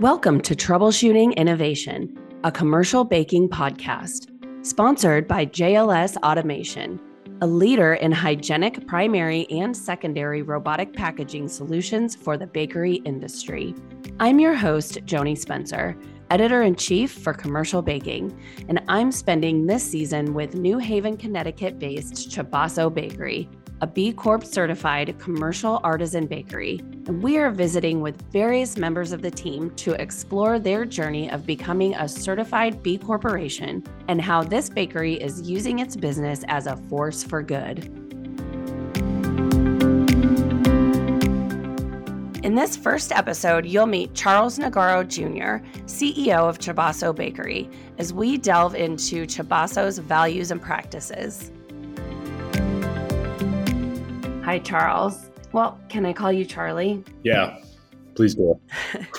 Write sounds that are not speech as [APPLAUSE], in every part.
Welcome to Troubleshooting Innovation, a commercial baking podcast, sponsored by JLS Automation, a leader in hygienic primary and secondary robotic packaging solutions for the bakery industry. I'm your host, Joni Spencer, editor in chief for Commercial Baking, and I'm spending this season with New Haven, Connecticut based Chabaso Bakery a B Corp certified commercial artisan bakery, and we are visiting with various members of the team to explore their journey of becoming a certified B Corporation and how this bakery is using its business as a force for good. In this first episode, you'll meet Charles Negaro Jr., CEO of Chabaso Bakery, as we delve into Chabaso's values and practices. Hi, Charles. Well, can I call you Charlie? Yeah, please do.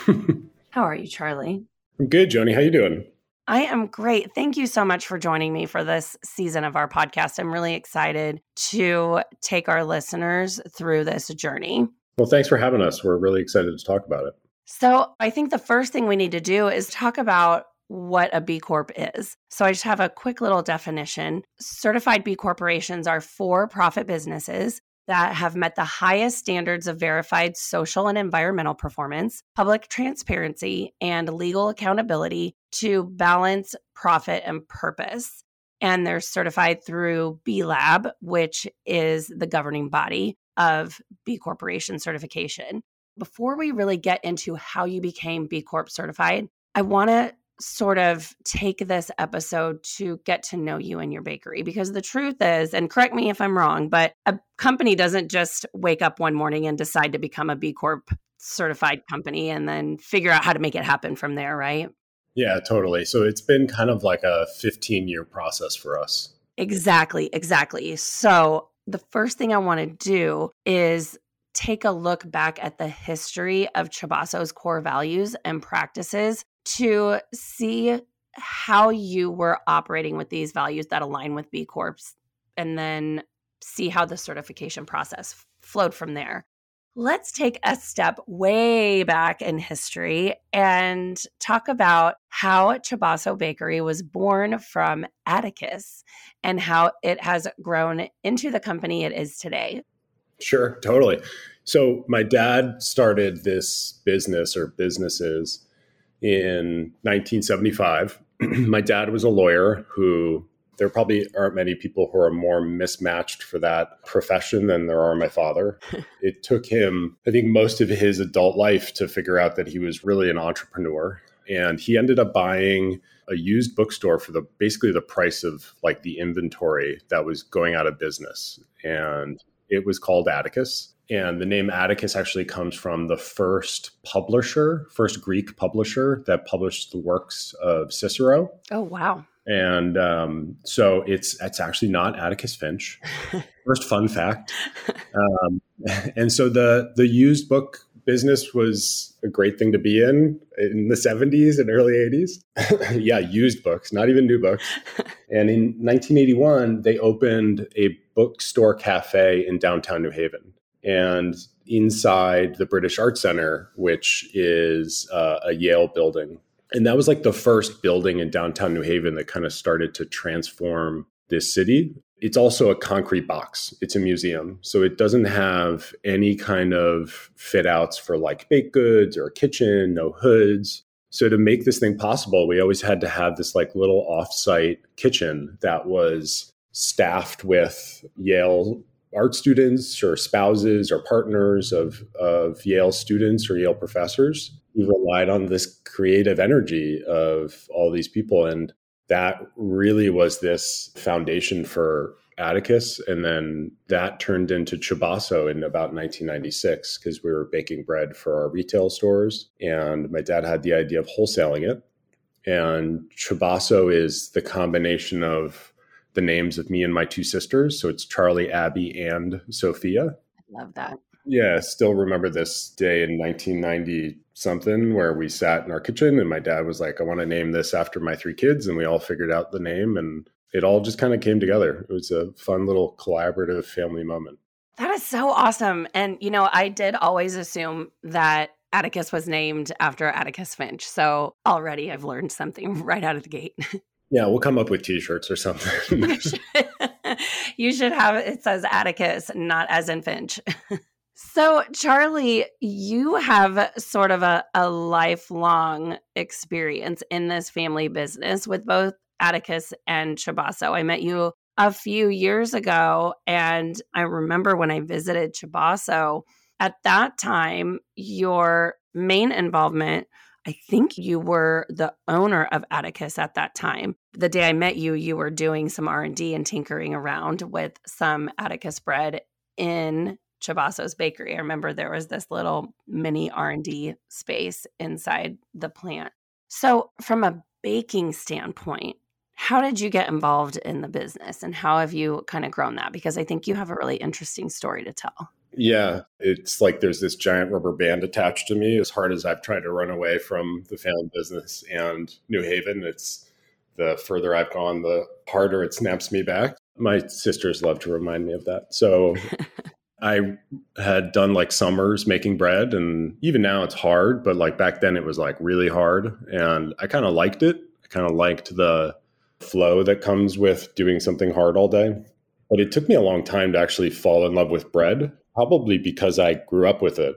[LAUGHS] [LAUGHS] How are you, Charlie? I'm good, Joni. How you doing? I am great. Thank you so much for joining me for this season of our podcast. I'm really excited to take our listeners through this journey. Well, thanks for having us. We're really excited to talk about it. So, I think the first thing we need to do is talk about what a B Corp is. So I just have a quick little definition. Certified B corporations are for profit businesses that have met the highest standards of verified social and environmental performance, public transparency, and legal accountability to balance profit and purpose. And they're certified through B Lab, which is the governing body of B Corporation certification. Before we really get into how you became B Corp certified, I want to sort of take this episode to get to know you and your bakery because the truth is and correct me if i'm wrong but a company doesn't just wake up one morning and decide to become a b corp certified company and then figure out how to make it happen from there right? Yeah totally. So it's been kind of like a 15 year process for us. Exactly exactly. So the first thing i want to do is take a look back at the history of Chabaso's core values and practices to see how you were operating with these values that align with B Corps and then see how the certification process flowed from there. Let's take a step way back in history and talk about how Chabaso Bakery was born from Atticus and how it has grown into the company it is today. Sure, totally. So, my dad started this business or businesses in 1975. [CLEARS THROAT] my dad was a lawyer who there probably aren't many people who are more mismatched for that profession than there are my father. [LAUGHS] it took him, I think, most of his adult life to figure out that he was really an entrepreneur. And he ended up buying a used bookstore for the basically the price of like the inventory that was going out of business. And it was called Atticus. And the name Atticus actually comes from the first publisher, first Greek publisher that published the works of Cicero. Oh, wow. And um, so it's it's actually not Atticus Finch. [LAUGHS] First fun fact. Um, [LAUGHS] and so the the used book business was a great thing to be in in the 70s and early 80s. [LAUGHS] yeah, used books, not even new books. And in 1981, they opened a bookstore cafe in downtown New Haven and inside the British Art Center, which is uh, a Yale building. And that was like the first building in downtown New Haven that kind of started to transform this city. It's also a concrete box. It's a museum. So it doesn't have any kind of fit outs for like baked goods or a kitchen, no hoods. So to make this thing possible, we always had to have this like little offsite kitchen that was staffed with Yale art students or spouses or partners of, of Yale students or Yale professors. We relied on this creative energy of all these people. And that really was this foundation for Atticus. And then that turned into Chabaso in about 1996 because we were baking bread for our retail stores. And my dad had the idea of wholesaling it. And Chabaso is the combination of the names of me and my two sisters. So it's Charlie, Abby, and Sophia. I love that. Yeah, still remember this day in 1990 something where we sat in our kitchen and my dad was like, I want to name this after my three kids. And we all figured out the name and it all just kind of came together. It was a fun little collaborative family moment. That is so awesome. And, you know, I did always assume that Atticus was named after Atticus Finch. So already I've learned something [LAUGHS] right out of the gate. [LAUGHS] Yeah, we'll come up with t-shirts or something. you should [LAUGHS] have it says Atticus, not as in Finch. so, Charlie, you have sort of a, a lifelong experience in this family business with both Atticus and Chabaso. I met you a few years ago, and I remember when I visited Chabaso, at that time, your main involvement I think you were the owner of Atticus at that time. The day I met you, you were doing some R&D and tinkering around with some Atticus bread in Chabaso's bakery. I remember there was this little mini R&D space inside the plant. So, from a baking standpoint, how did you get involved in the business and how have you kind of grown that because I think you have a really interesting story to tell. Yeah, it's like there's this giant rubber band attached to me. As hard as I've tried to run away from the family business and New Haven, it's the further I've gone, the harder it snaps me back. My sisters love to remind me of that. So [LAUGHS] I had done like summers making bread, and even now it's hard, but like back then it was like really hard. And I kind of liked it. I kind of liked the flow that comes with doing something hard all day. But it took me a long time to actually fall in love with bread probably because I grew up with it.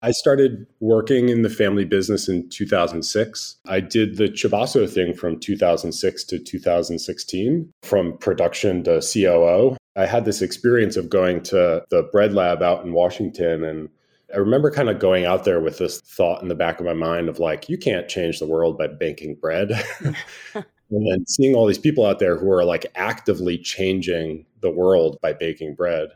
I started working in the family business in 2006. I did the Chabaso thing from 2006 to 2016, from production to COO. I had this experience of going to the bread lab out in Washington. And I remember kind of going out there with this thought in the back of my mind of like, you can't change the world by baking bread. [LAUGHS] and then seeing all these people out there who are like actively changing the world by baking bread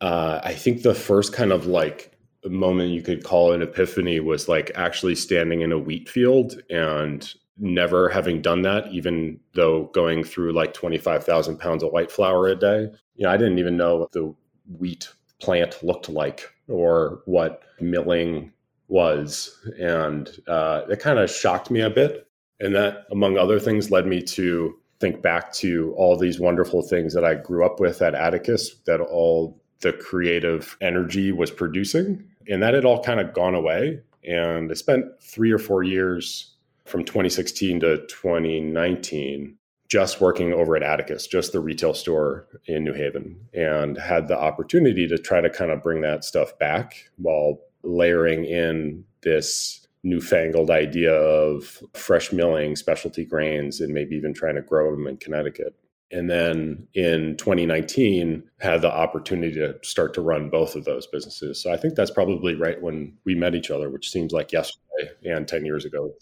uh, I think the first kind of like moment you could call an epiphany was like actually standing in a wheat field and never having done that, even though going through like 25,000 pounds of white flour a day. You know, I didn't even know what the wheat plant looked like or what milling was. And uh, it kind of shocked me a bit. And that, among other things, led me to think back to all these wonderful things that I grew up with at Atticus that all the creative energy was producing. And that had all kind of gone away. And I spent three or four years from 2016 to 2019 just working over at Atticus, just the retail store in New Haven, and had the opportunity to try to kind of bring that stuff back while layering in this newfangled idea of fresh milling specialty grains and maybe even trying to grow them in Connecticut and then in 2019 had the opportunity to start to run both of those businesses. So i think that's probably right when we met each other which seems like yesterday and 10 years ago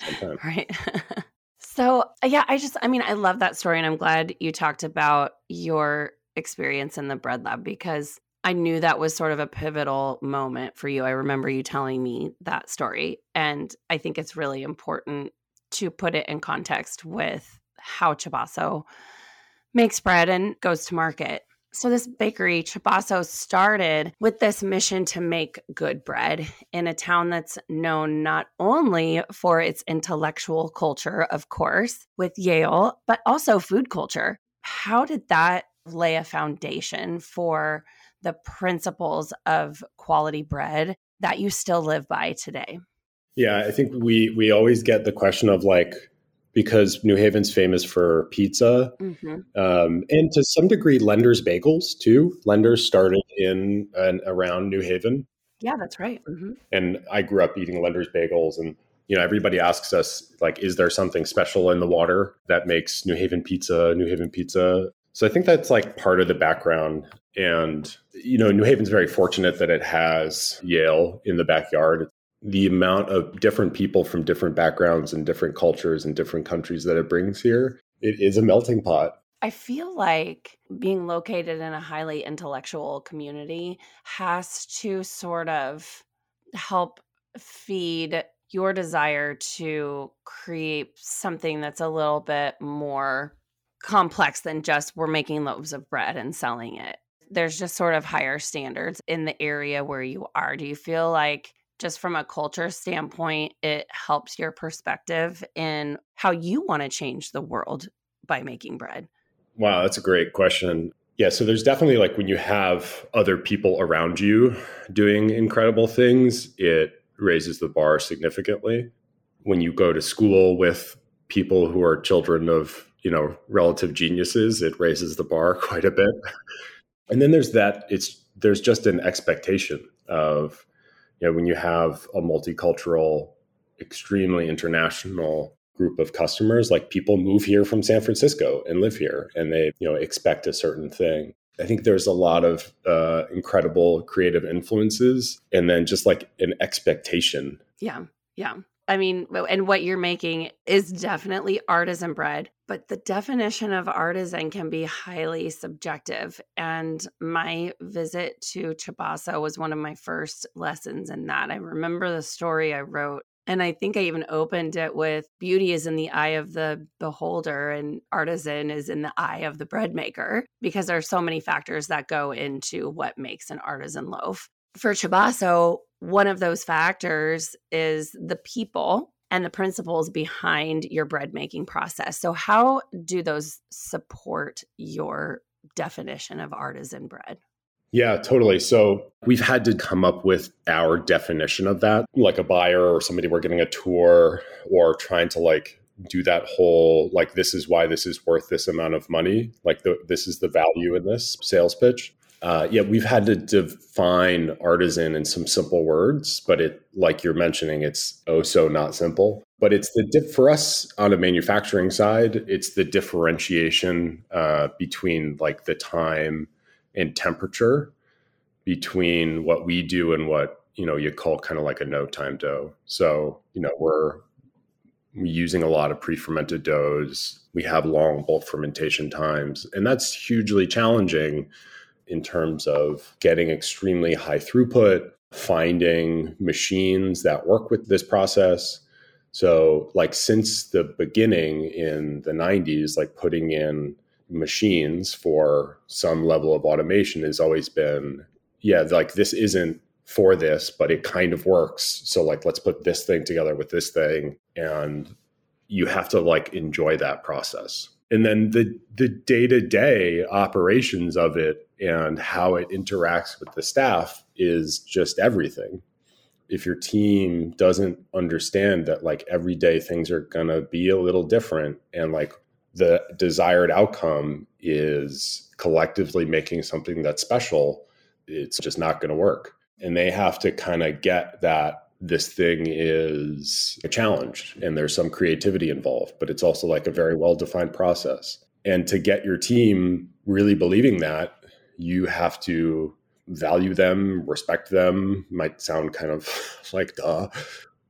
right. [LAUGHS] So uh, yeah i just i mean i love that story and i'm glad you talked about your experience in the bread lab because i knew that was sort of a pivotal moment for you. I remember you telling me that story and i think it's really important to put it in context with how Chabaso makes bread and goes to market. So, this bakery, Chabaso, started with this mission to make good bread in a town that's known not only for its intellectual culture, of course, with Yale, but also food culture. How did that lay a foundation for the principles of quality bread that you still live by today? Yeah, I think we we always get the question of like because New Haven's famous for pizza, mm-hmm. um, and to some degree, Lender's Bagels too. Lender's started in and around New Haven. Yeah, that's right. Mm-hmm. And I grew up eating Lender's Bagels, and you know, everybody asks us like, is there something special in the water that makes New Haven pizza New Haven pizza? So I think that's like part of the background. And you know, New Haven's very fortunate that it has Yale in the backyard the amount of different people from different backgrounds and different cultures and different countries that it brings here, it is a melting pot. I feel like being located in a highly intellectual community has to sort of help feed your desire to create something that's a little bit more complex than just we're making loaves of bread and selling it. There's just sort of higher standards in the area where you are. Do you feel like just from a culture standpoint, it helps your perspective in how you want to change the world by making bread? Wow, that's a great question. Yeah, so there's definitely like when you have other people around you doing incredible things, it raises the bar significantly. When you go to school with people who are children of, you know, relative geniuses, it raises the bar [LAUGHS] quite a bit. And then there's that it's there's just an expectation of you know when you have a multicultural extremely international group of customers like people move here from San Francisco and live here and they you know expect a certain thing I think there's a lot of uh, incredible creative influences and then just like an expectation. Yeah. Yeah. I mean, and what you're making is definitely artisan bread, but the definition of artisan can be highly subjective. And my visit to Chabaso was one of my first lessons in that. I remember the story I wrote and I think I even opened it with beauty is in the eye of the beholder and artisan is in the eye of the bread maker because there are so many factors that go into what makes an artisan loaf. For Chabaso, one of those factors is the people and the principles behind your bread making process. So, how do those support your definition of artisan bread? Yeah, totally. So we've had to come up with our definition of that, like a buyer or somebody we're getting a tour or trying to like do that whole like this is why this is worth this amount of money, like the, this is the value in this sales pitch. Uh, yeah, we've had to define artisan in some simple words, but it, like you're mentioning, it's oh so not simple. But it's the dip for us on a manufacturing side. It's the differentiation uh, between like the time and temperature between what we do and what you know you call kind of like a no time dough. So you know we're using a lot of pre-fermented doughs. We have long bulk fermentation times, and that's hugely challenging in terms of getting extremely high throughput, finding machines that work with this process. So, like since the beginning in the 90s, like putting in machines for some level of automation has always been yeah like this isn't for this but it kind of works so like let's put this thing together with this thing and you have to like enjoy that process and then the the day-to-day operations of it and how it interacts with the staff is just everything if your team doesn't understand that like every day things are going to be a little different and like the desired outcome is collectively making something that's special, it's just not going to work. And they have to kind of get that this thing is a challenge and there's some creativity involved, but it's also like a very well defined process. And to get your team really believing that, you have to value them, respect them. Might sound kind of [LAUGHS] like duh,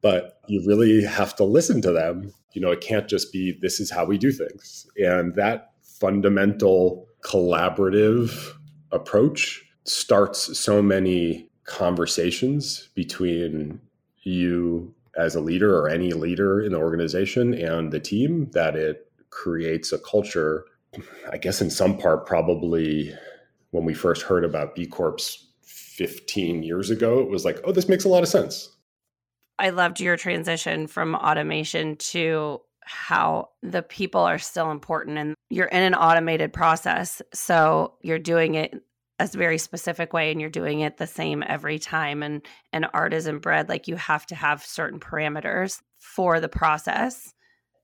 but you really have to listen to them you know, it can't just be this is how we do things. And that fundamental collaborative approach starts so many conversations between you as a leader or any leader in the organization and the team that it creates a culture i guess in some part probably when we first heard about b corps 15 years ago it was like oh this makes a lot of sense I loved your transition from automation to how the people are still important and you're in an automated process. So you're doing it a very specific way and you're doing it the same every time. And and artisan bread, like you have to have certain parameters for the process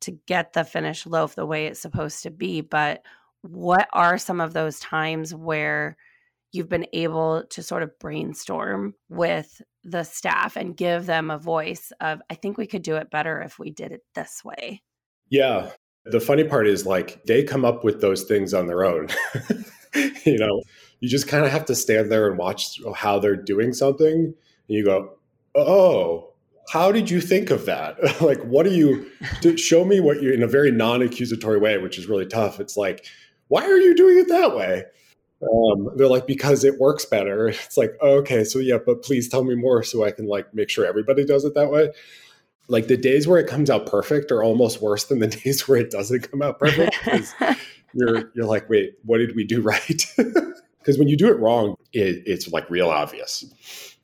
to get the finished loaf the way it's supposed to be. But what are some of those times where you've been able to sort of brainstorm with the staff and give them a voice of i think we could do it better if we did it this way yeah the funny part is like they come up with those things on their own [LAUGHS] you know you just kind of have to stand there and watch how they're doing something and you go oh how did you think of that? [LAUGHS] Like what are you show me what you in a very non-accusatory way which is really tough. It's like why are you doing it that way? Um, they're like because it works better. [LAUGHS] It's like oh, okay so yeah but please tell me more so i can like make sure everybody does it that way. Like the days where it comes out perfect are almost worse than the [LAUGHS] days where it doesn't come out perfect because you're you're like wait what did we do right because when you do it wrong it, it's like real obvious.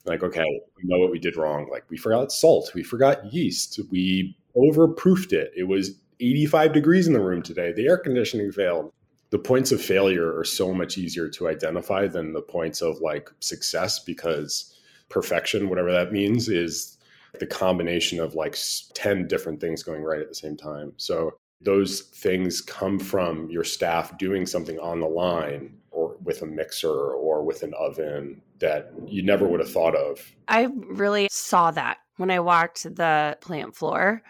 Like okay we know what we did wrong. Like we forgot salt. We forgot yeast. We overproofed it. It was 85 degrees in the room today. The air conditioning failed. The points of failure are so much easier to identify than the points of like success because perfection whatever that means is the combination of like 10 different things going right at the same time. So those things come from your staff doing something on the line with a mixer or with an oven that you never would have thought of. I really saw that when I walked the plant floor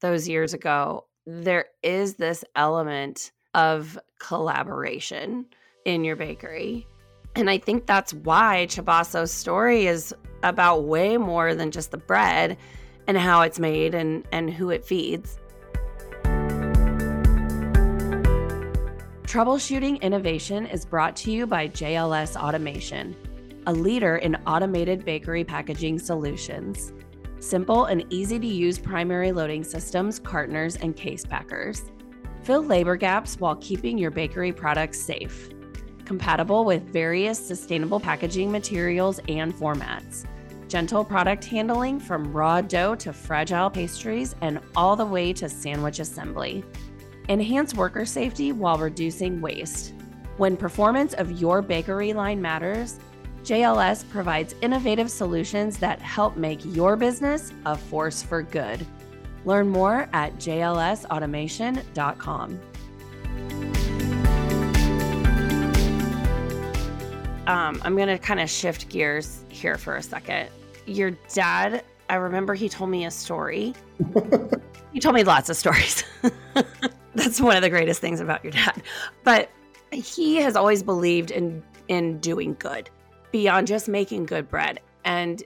those years ago. There is this element of collaboration in your bakery. And I think that's why Chabaso's story is about way more than just the bread and how it's made and, and who it feeds. Troubleshooting Innovation is brought to you by JLS Automation, a leader in automated bakery packaging solutions. Simple and easy to use primary loading systems, cartoners, and case packers. Fill labor gaps while keeping your bakery products safe. Compatible with various sustainable packaging materials and formats. Gentle product handling from raw dough to fragile pastries and all the way to sandwich assembly. Enhance worker safety while reducing waste. When performance of your bakery line matters, JLS provides innovative solutions that help make your business a force for good. Learn more at jlsautomation.com. Um, I'm going to kind of shift gears here for a second. Your dad, I remember he told me a story. [LAUGHS] he told me lots of stories. [LAUGHS] That's one of the greatest things about your dad. But he has always believed in in doing good beyond just making good bread. And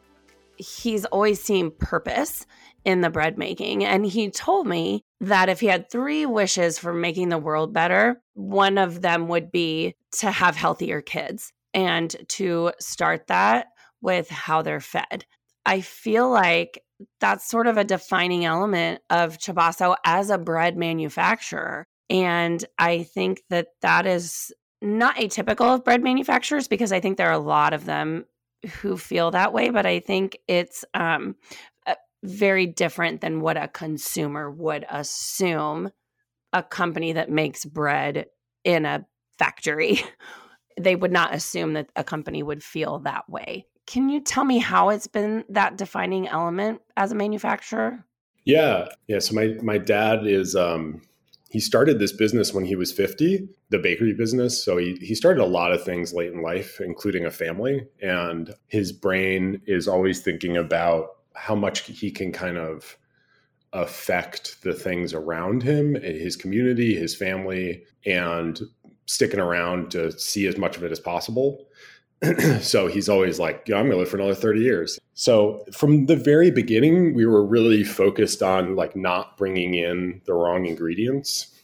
he's always seen purpose in the bread making. And he told me that if he had three wishes for making the world better, one of them would be to have healthier kids and to start that with how they're fed. I feel like that's sort of a defining element of Chabaso as a bread manufacturer. And I think that that is not atypical of bread manufacturers because I think there are a lot of them who feel that way, but I think it's um, very different than what a consumer would assume a company that makes bread in a factory. [LAUGHS] they would not assume that a company would feel that way. Can you tell me how it's been that defining element as a manufacturer? Yeah. Yeah. So my my dad is um he started this business when he was 50, the bakery business. So he, he started a lot of things late in life, including a family. And his brain is always thinking about how much he can kind of affect the things around him, his community, his family, and sticking around to see as much of it as possible. [CLEARS THROAT] so he's always like, yeah, I'm going to live for another 30 years. So from the very beginning, we were really focused on like not bringing in the wrong ingredients.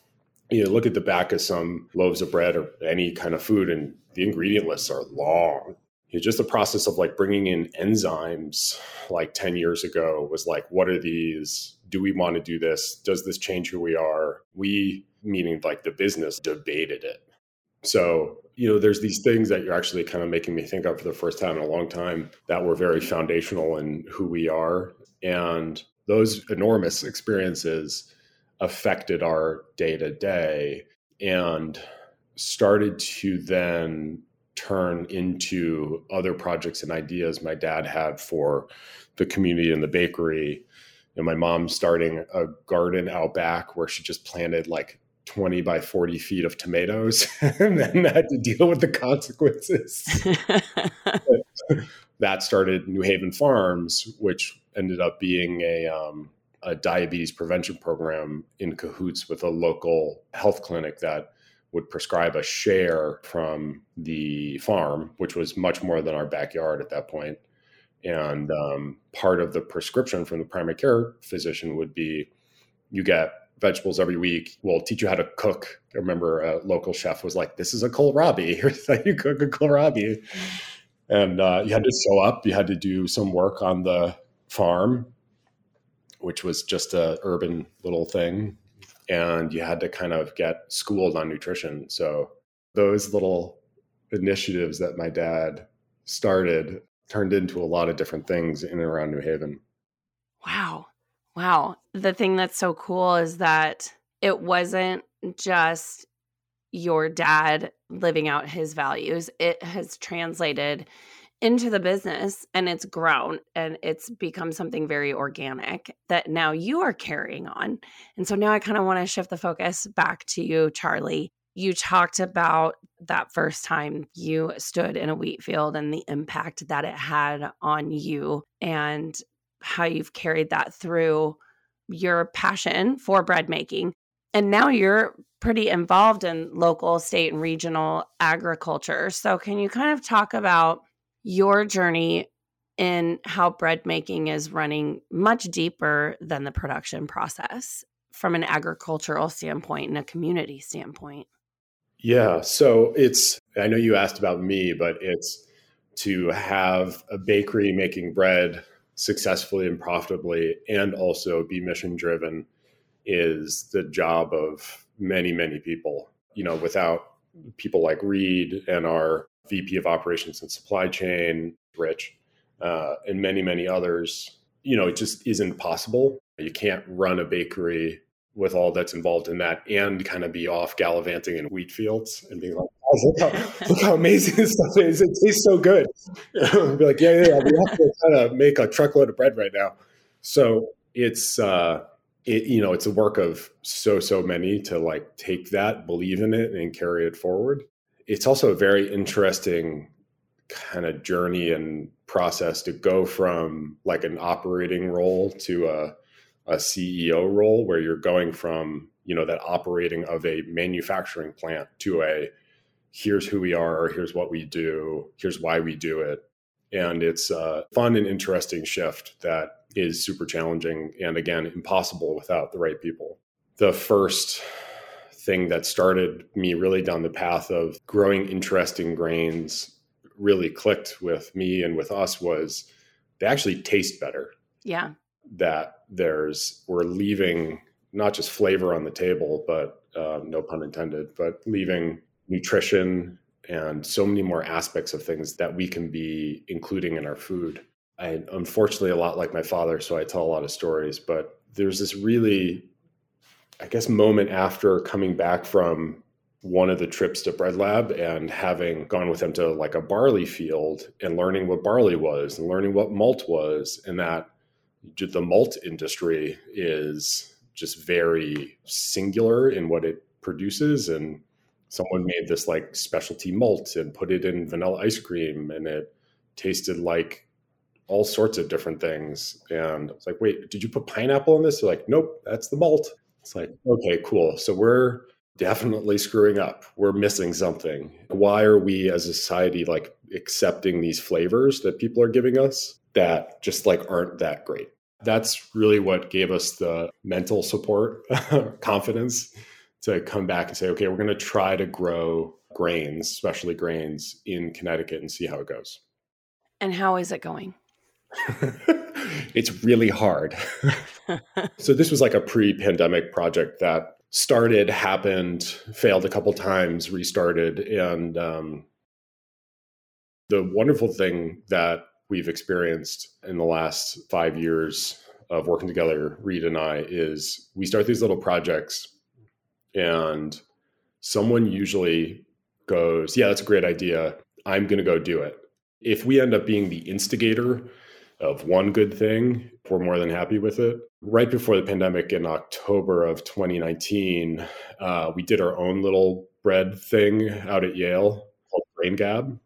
You know, look at the back of some loaves of bread or any kind of food, and the ingredient lists are long. You know, just the process of like bringing in enzymes like 10 years ago was like, what are these? Do we want to do this? Does this change who we are? We, meaning like the business, debated it. So you know, there's these things that you're actually kind of making me think of for the first time in a long time that were very foundational in who we are. And those enormous experiences affected our day to day and started to then turn into other projects and ideas my dad had for the community and the bakery. And my mom starting a garden out back where she just planted like 20 by 40 feet of tomatoes [LAUGHS] and then had to deal with the consequences. [LAUGHS] that started New Haven Farms, which ended up being a, um, a diabetes prevention program in cahoots with a local health clinic that would prescribe a share from the farm, which was much more than our backyard at that point. And um, part of the prescription from the primary care physician would be you get vegetables every week. We'll teach you how to cook. I remember a local chef was like, "This is a kohlrabi. [LAUGHS] Here's you cook a kohlrabi." And uh, you had to show up. You had to do some work on the farm, which was just a urban little thing, and you had to kind of get schooled on nutrition. So those little initiatives that my dad started turned into a lot of different things in and around New Haven. Wow. Wow. The thing that's so cool is that it wasn't just your dad living out his values, it has translated into the business and it's grown and it's become something very organic that now you are carrying on. And so now I kind of want to shift the focus back to you, Charlie. You talked about that first time you stood in a wheat field and the impact that it had on you and how you've carried that through your passion for bread making. And now you're pretty involved in local, state, and regional agriculture. So, can you kind of talk about your journey in how bread making is running much deeper than the production process from an agricultural standpoint and a community standpoint? Yeah. So it's, I know you asked about me, but it's to have a bakery making bread successfully and profitably and also be mission driven is the job of many, many people. You know, without people like Reed and our VP of Operations and Supply Chain, Rich, uh, and many, many others, you know, it just isn't possible. You can't run a bakery with all that's involved in that and kind of be off gallivanting in wheat fields and being like, oh, look, how, [LAUGHS] look how amazing this stuff is. It tastes so good. [LAUGHS] be like, yeah, yeah, yeah, we have to kind of make a truckload of bread right now. So it's, uh, it, you know, it's a work of so, so many to like take that, believe in it, and carry it forward it's also a very interesting kind of journey and process to go from like an operating role to a, a CEO role where you're going from, you know, that operating of a manufacturing plant to a here's who we are, here's what we do, here's why we do it. And it's a fun and interesting shift that is super challenging and again, impossible without the right people. The first thing that started me really down the path of growing interest in grains really clicked with me and with us was they actually taste better. Yeah. That there's, we're leaving not just flavor on the table, but um, no pun intended, but leaving nutrition and so many more aspects of things that we can be including in our food. I unfortunately a lot like my father, so I tell a lot of stories, but there's this really I guess, moment after coming back from one of the trips to Bread Lab and having gone with him to like a barley field and learning what barley was and learning what malt was, and that the malt industry is just very singular in what it produces. And someone made this like specialty malt and put it in vanilla ice cream, and it tasted like all sorts of different things. And I was like, wait, did you put pineapple in this? They're like, nope, that's the malt. It's like, okay, cool. So we're definitely screwing up. We're missing something. Why are we as a society like accepting these flavors that people are giving us that just like aren't that great? That's really what gave us the mental support, [LAUGHS] confidence to come back and say, okay, we're going to try to grow grains, especially grains in Connecticut and see how it goes. And how is it going? [LAUGHS] it's really hard. [LAUGHS] so this was like a pre-pandemic project that started, happened, failed a couple times, restarted, and um, the wonderful thing that we've experienced in the last five years of working together, Reed and I, is we start these little projects, and someone usually goes, "Yeah, that's a great idea. I'm going to go do it." If we end up being the instigator of one good thing, we're more than happy with it. Right before the pandemic in October of 2019, uh, we did our own little bread thing out at Yale called Grain Gab.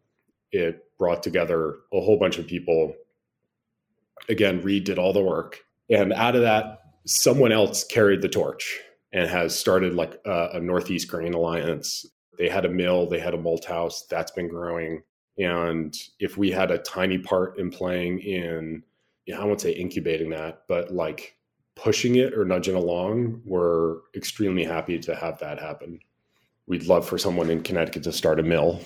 It brought together a whole bunch of people. Again, Reed did all the work. And out of that, someone else carried the torch and has started like a, a Northeast Grain Alliance. They had a mill, they had a malt house that's been growing. And if we had a tiny part in playing in, you know, I won't say incubating that, but like pushing it or nudging along, we're extremely happy to have that happen. We'd love for someone in Connecticut to start a mill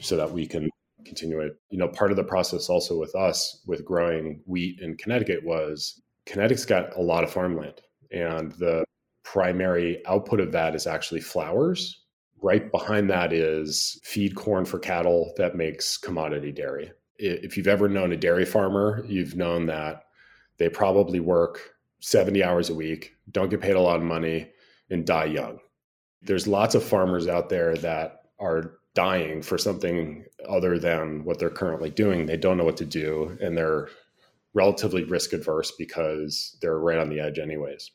so that we can continue it. You know, part of the process also with us with growing wheat in Connecticut was Connecticut's got a lot of farmland and the primary output of that is actually flowers Right behind that is feed corn for cattle that makes commodity dairy. If you've ever known a dairy farmer, you've known that they probably work 70 hours a week, don't get paid a lot of money, and die young. There's lots of farmers out there that are dying for something other than what they're currently doing. They don't know what to do and they're relatively risk adverse because they're right on the edge, anyways.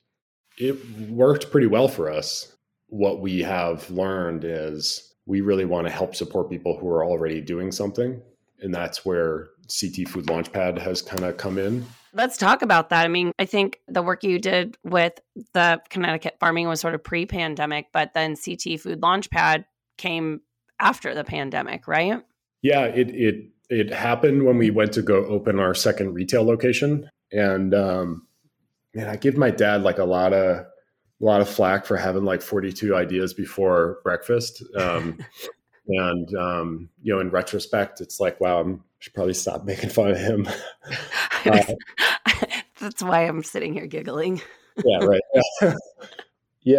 It worked pretty well for us. What we have learned is we really want to help support people who are already doing something. And that's where CT Food Launchpad has kind of come in. Let's talk about that. I mean, I think the work you did with the Connecticut farming was sort of pre pandemic, but then CT Food Launchpad came after the pandemic, right? Yeah, it it it happened when we went to go open our second retail location, and um, man, I give my dad like a lot of a lot of flack for having like 42 ideas before breakfast. Um, [LAUGHS] and um, you know, in retrospect, it's like, wow, I should probably stop making fun of him. [LAUGHS] uh, That's why I'm sitting here giggling. yeah, right. Yeah, [LAUGHS]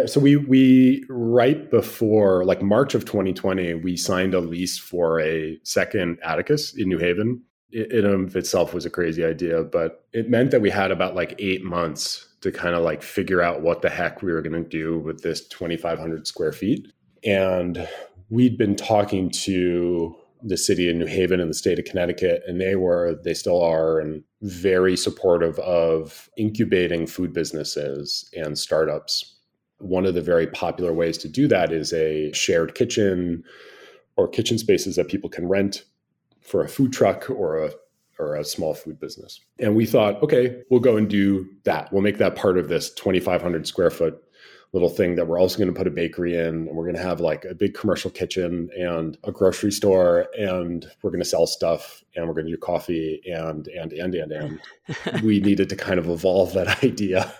so we we right before like March of 2020, we signed a lease for a second Atticus in New Haven. It, it of itself was a crazy idea, but it meant that we had about like eight months to kind of like figure out what the heck we were going to do with this 2,500 square feet. And we'd been talking to the city of New Haven and the state of Connecticut, and they were, they still are, and very supportive of incubating food businesses and startups one of the very popular ways to do that is a shared kitchen or kitchen spaces that people can rent for a food truck or a or a small food business. And we thought, okay, we'll go and do that. We'll make that part of this 2,500 square foot little thing that we're also going to put a bakery in and we're going to have like a big commercial kitchen and a grocery store and we're going to sell stuff and we're going to do coffee and and and and and [LAUGHS] we needed to kind of evolve that [LAUGHS] idea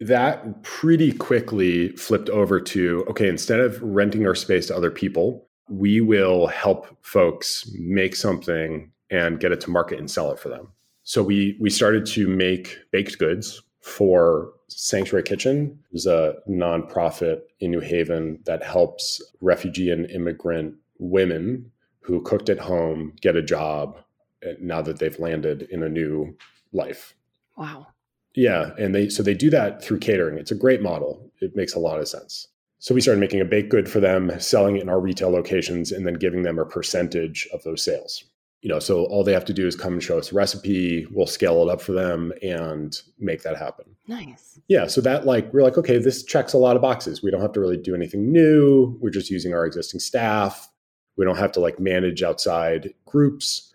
that pretty quickly flipped over to okay, instead of renting our space to other people, we will help folks make something and get it to market and sell it for them. So we we started to make baked goods for Sanctuary Kitchen, is a nonprofit in New Haven that helps refugee and immigrant women who cooked at home get a job eh, now that they've landed in a new life. Wow. Yeah, and they so they do that through catering. It's a great model. It makes a lot of sense. So we started making a baked good for them, selling it in our retail locations, and then giving them a percentage of those sales. You know, so all they have to do is come and show us a recipe. We'll scale it up for them and make that happen. Nice. Yeah. So that like we're like, okay, this checks a lot of boxes. We don't have to really do anything new. We're just using our existing staff. We don't have to like manage outside groups.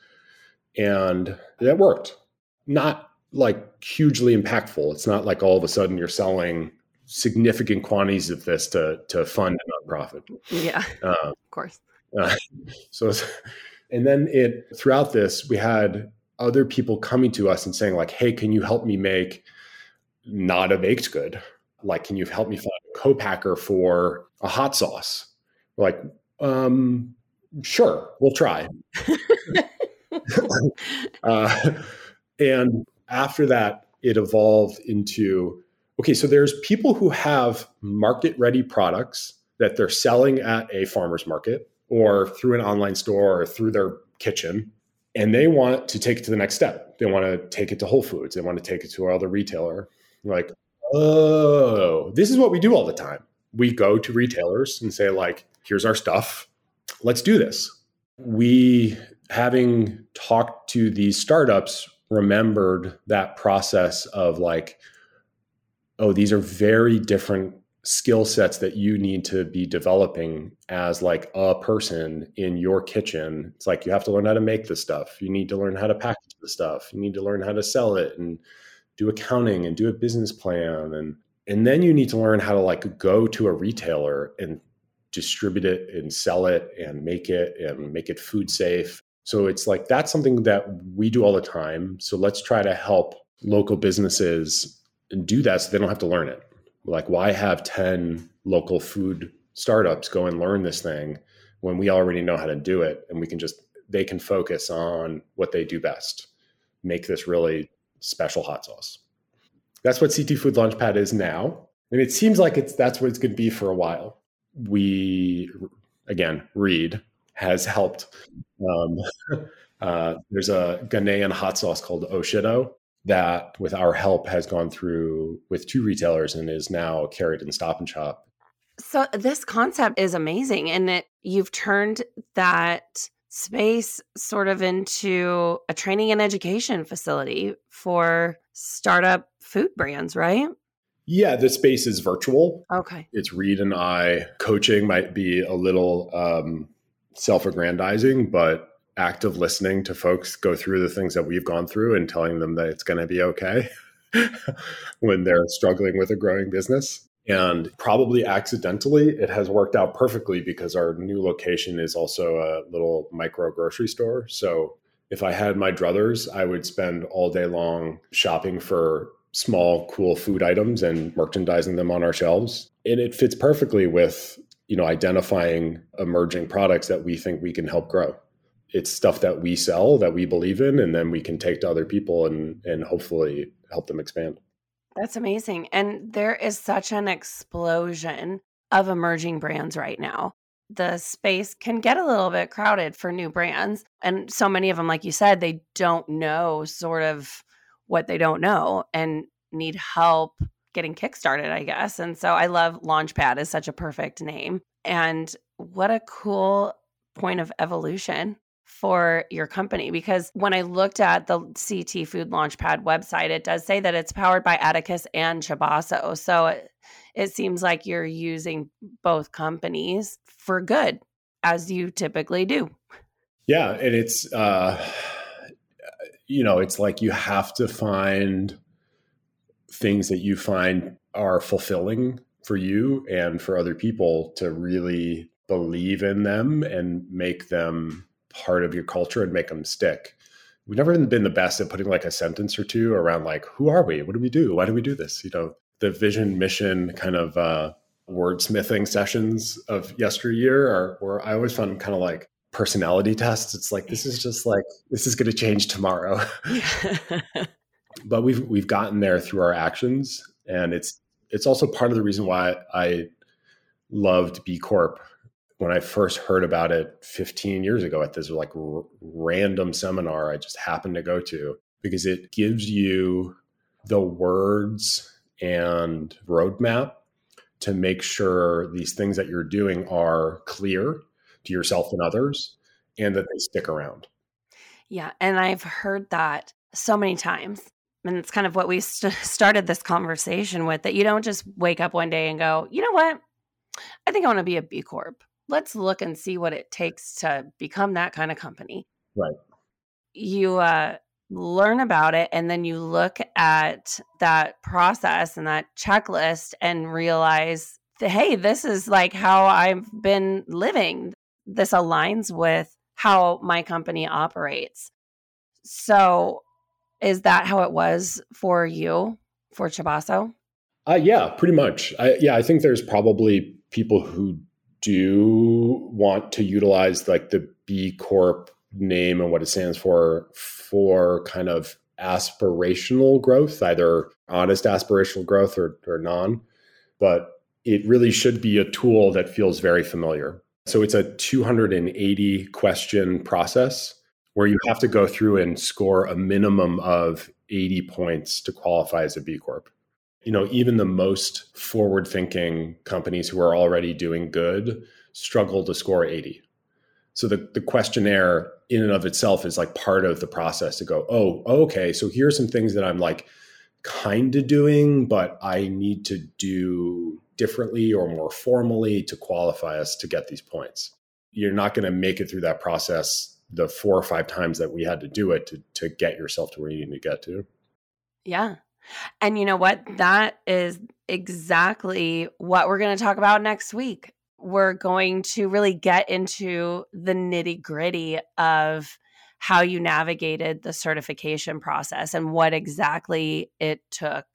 And that worked. Not like hugely impactful. It's not like all of a sudden you're selling significant quantities of this to to fund a nonprofit. Yeah, uh, of course. Uh, [LAUGHS] so, and then it throughout this, we had other people coming to us and saying like, "Hey, can you help me make not a baked good? Like, can you help me find a co-packer for a hot sauce?" We're like, um, sure, we'll try. [LAUGHS] [LAUGHS] uh, and after that, it evolved into okay, so there's people who have market ready products that they're selling at a farmer's market or through an online store or through their kitchen. And they want to take it to the next step. They want to take it to Whole Foods. They want to take it to another retailer. Like, oh, this is what we do all the time. We go to retailers and say, like, here's our stuff. Let's do this. We, having talked to these startups, remembered that process of like, oh, these are very different skill sets that you need to be developing as like a person in your kitchen. It's like you have to learn how to make the stuff. You need to learn how to package the stuff. You need to learn how to sell it and do accounting and do a business plan and and then you need to learn how to like go to a retailer and distribute it and sell it and make it and make it food safe so it's like that's something that we do all the time. So let's try to help local businesses do that so they don't have to learn it. Like, why have 10 local food startups go and learn this thing when we already know how to do it and we can just, they can focus on what they do best, make this really special hot sauce. That's what CT Food Launchpad is now. And it seems like it's that's what it's going to be for a while. We, again, Reed has helped. Um, [LAUGHS] uh, there's a Ghanaian hot sauce called Oshido that, with our help, has gone through with two retailers and is now carried in Stop and Shop. So this concept is amazing and it you've turned that space sort of into a training and education facility for startup food brands, right? Yeah, the space is virtual. Okay. It's Reed and I. Coaching might be a little um, self aggrandizing, but active listening to folks go through the things that we've gone through and telling them that it's going to be okay [LAUGHS] when they're struggling with a growing business. And probably accidentally, it has worked out perfectly because our new location is also a little micro grocery store. So if I had my druthers, I would spend all day long shopping for small, cool food items and merchandising them on our shelves. And it fits perfectly with, you know, identifying emerging products that we think we can help grow. It's stuff that we sell that we believe in, and then we can take to other people and and hopefully help them expand. That's amazing. And there is such an explosion of emerging brands right now. The space can get a little bit crowded for new brands. And so many of them, like you said, they don't know sort of what they don't know and need help getting kickstarted, I guess. And so I love Launchpad is such a perfect name. And what a cool point of evolution for your company because when I looked at the CT Food Launchpad website, it does say that it's powered by Atticus and Chabaso. So it, it seems like you're using both companies for good, as you typically do. Yeah, and it's uh, you know, it's like you have to find things that you find are fulfilling for you and for other people to really believe in them and make them part of your culture and make them stick. We've never been the best at putting like a sentence or two around like, who are we? What do we do? Why do we do this? You know, the vision, mission kind of uh, wordsmithing sessions of yesteryear are where I always found kind of like personality tests. It's like, this is just like, this is going to change tomorrow. [LAUGHS] but we've, we've gotten there through our actions. And it's, it's also part of the reason why I loved B Corp when I first heard about it 15 years ago at this like r- random seminar I just happened to go to because it gives you the words and roadmap to make sure these things that you're doing are clear to yourself and others and that they stick around. Yeah. And I've heard that so many times. And it's kind of what we st- [LAUGHS] started this conversation with that you don't just wake up one day and go, you know what? I think I want to be a B Corp let's look and see what it takes to become that kind of company. Right. You uh, learn about it and then you look at that process and that checklist and realize that, hey, this is like how I've been living. This aligns with how my company operates. So, is that how it was for you for Chabaso? Uh, yeah, pretty much. I, yeah, I think there's probably people who do want to utilize like the B Corp name and what it stands for for kind of aspirational growth, either honest aspirational growth or, or non. But it really should be a tool that feels very familiar. So it's a 280 question process where you have to go through and score a minimum of 80 points to qualify as a B Corp you know, even the most forward thinking companies who are already doing good struggle to score 80. So the, the questionnaire in and of itself is like part of the process to go, oh, okay, so here's some things that I'm like kind of doing, but I need to do differently or more formally to qualify us to get these points. You're not going to make it through that process the four or five times that we had to do it to, to get yourself to where you need to get to. Yeah. And you know what? That is exactly what we're going to talk about next week. We're going to really get into the nitty gritty of how you navigated the certification process and what exactly it took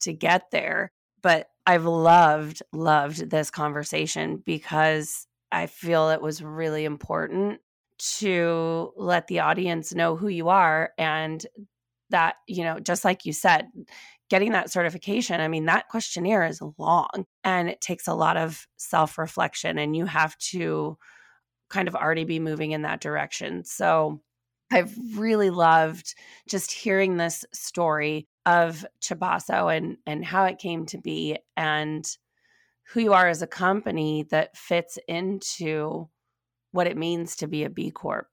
to get there. But I've loved, loved this conversation because I feel it was really important to let the audience know who you are and that, you know, just like you said, getting that certification, I mean, that questionnaire is long and it takes a lot of self reflection, and you have to kind of already be moving in that direction. So I've really loved just hearing this story of Chabaso and and how it came to be and who you are as a company that fits into what it means to be a B Corp.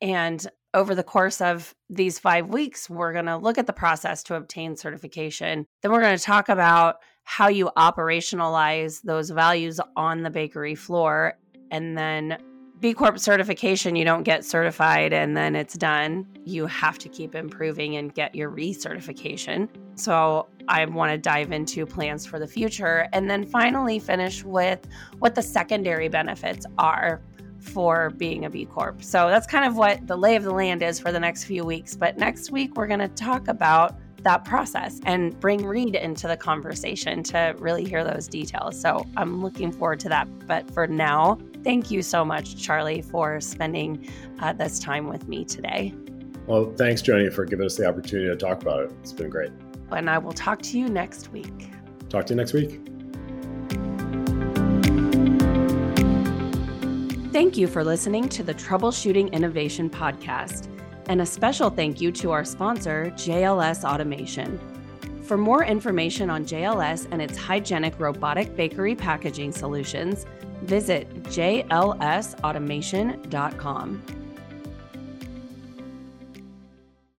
And over the course of these five weeks, we're going to look at the process to obtain certification. Then we're going to talk about how you operationalize those values on the bakery floor. And then B Corp certification, you don't get certified and then it's done. You have to keep improving and get your recertification. So, I want to dive into plans for the future and then finally finish with what the secondary benefits are for being a B Corp. So that's kind of what the lay of the land is for the next few weeks. But next week, we're going to talk about that process and bring Reed into the conversation to really hear those details. So I'm looking forward to that. But for now, thank you so much, Charlie, for spending uh, this time with me today. Well, thanks, Joni, for giving us the opportunity to talk about it. It's been great. And I will talk to you next week. Talk to you next week. Thank you for listening to the Troubleshooting Innovation Podcast, and a special thank you to our sponsor, JLS Automation. For more information on JLS and its hygienic robotic bakery packaging solutions, visit jlsautomation.com.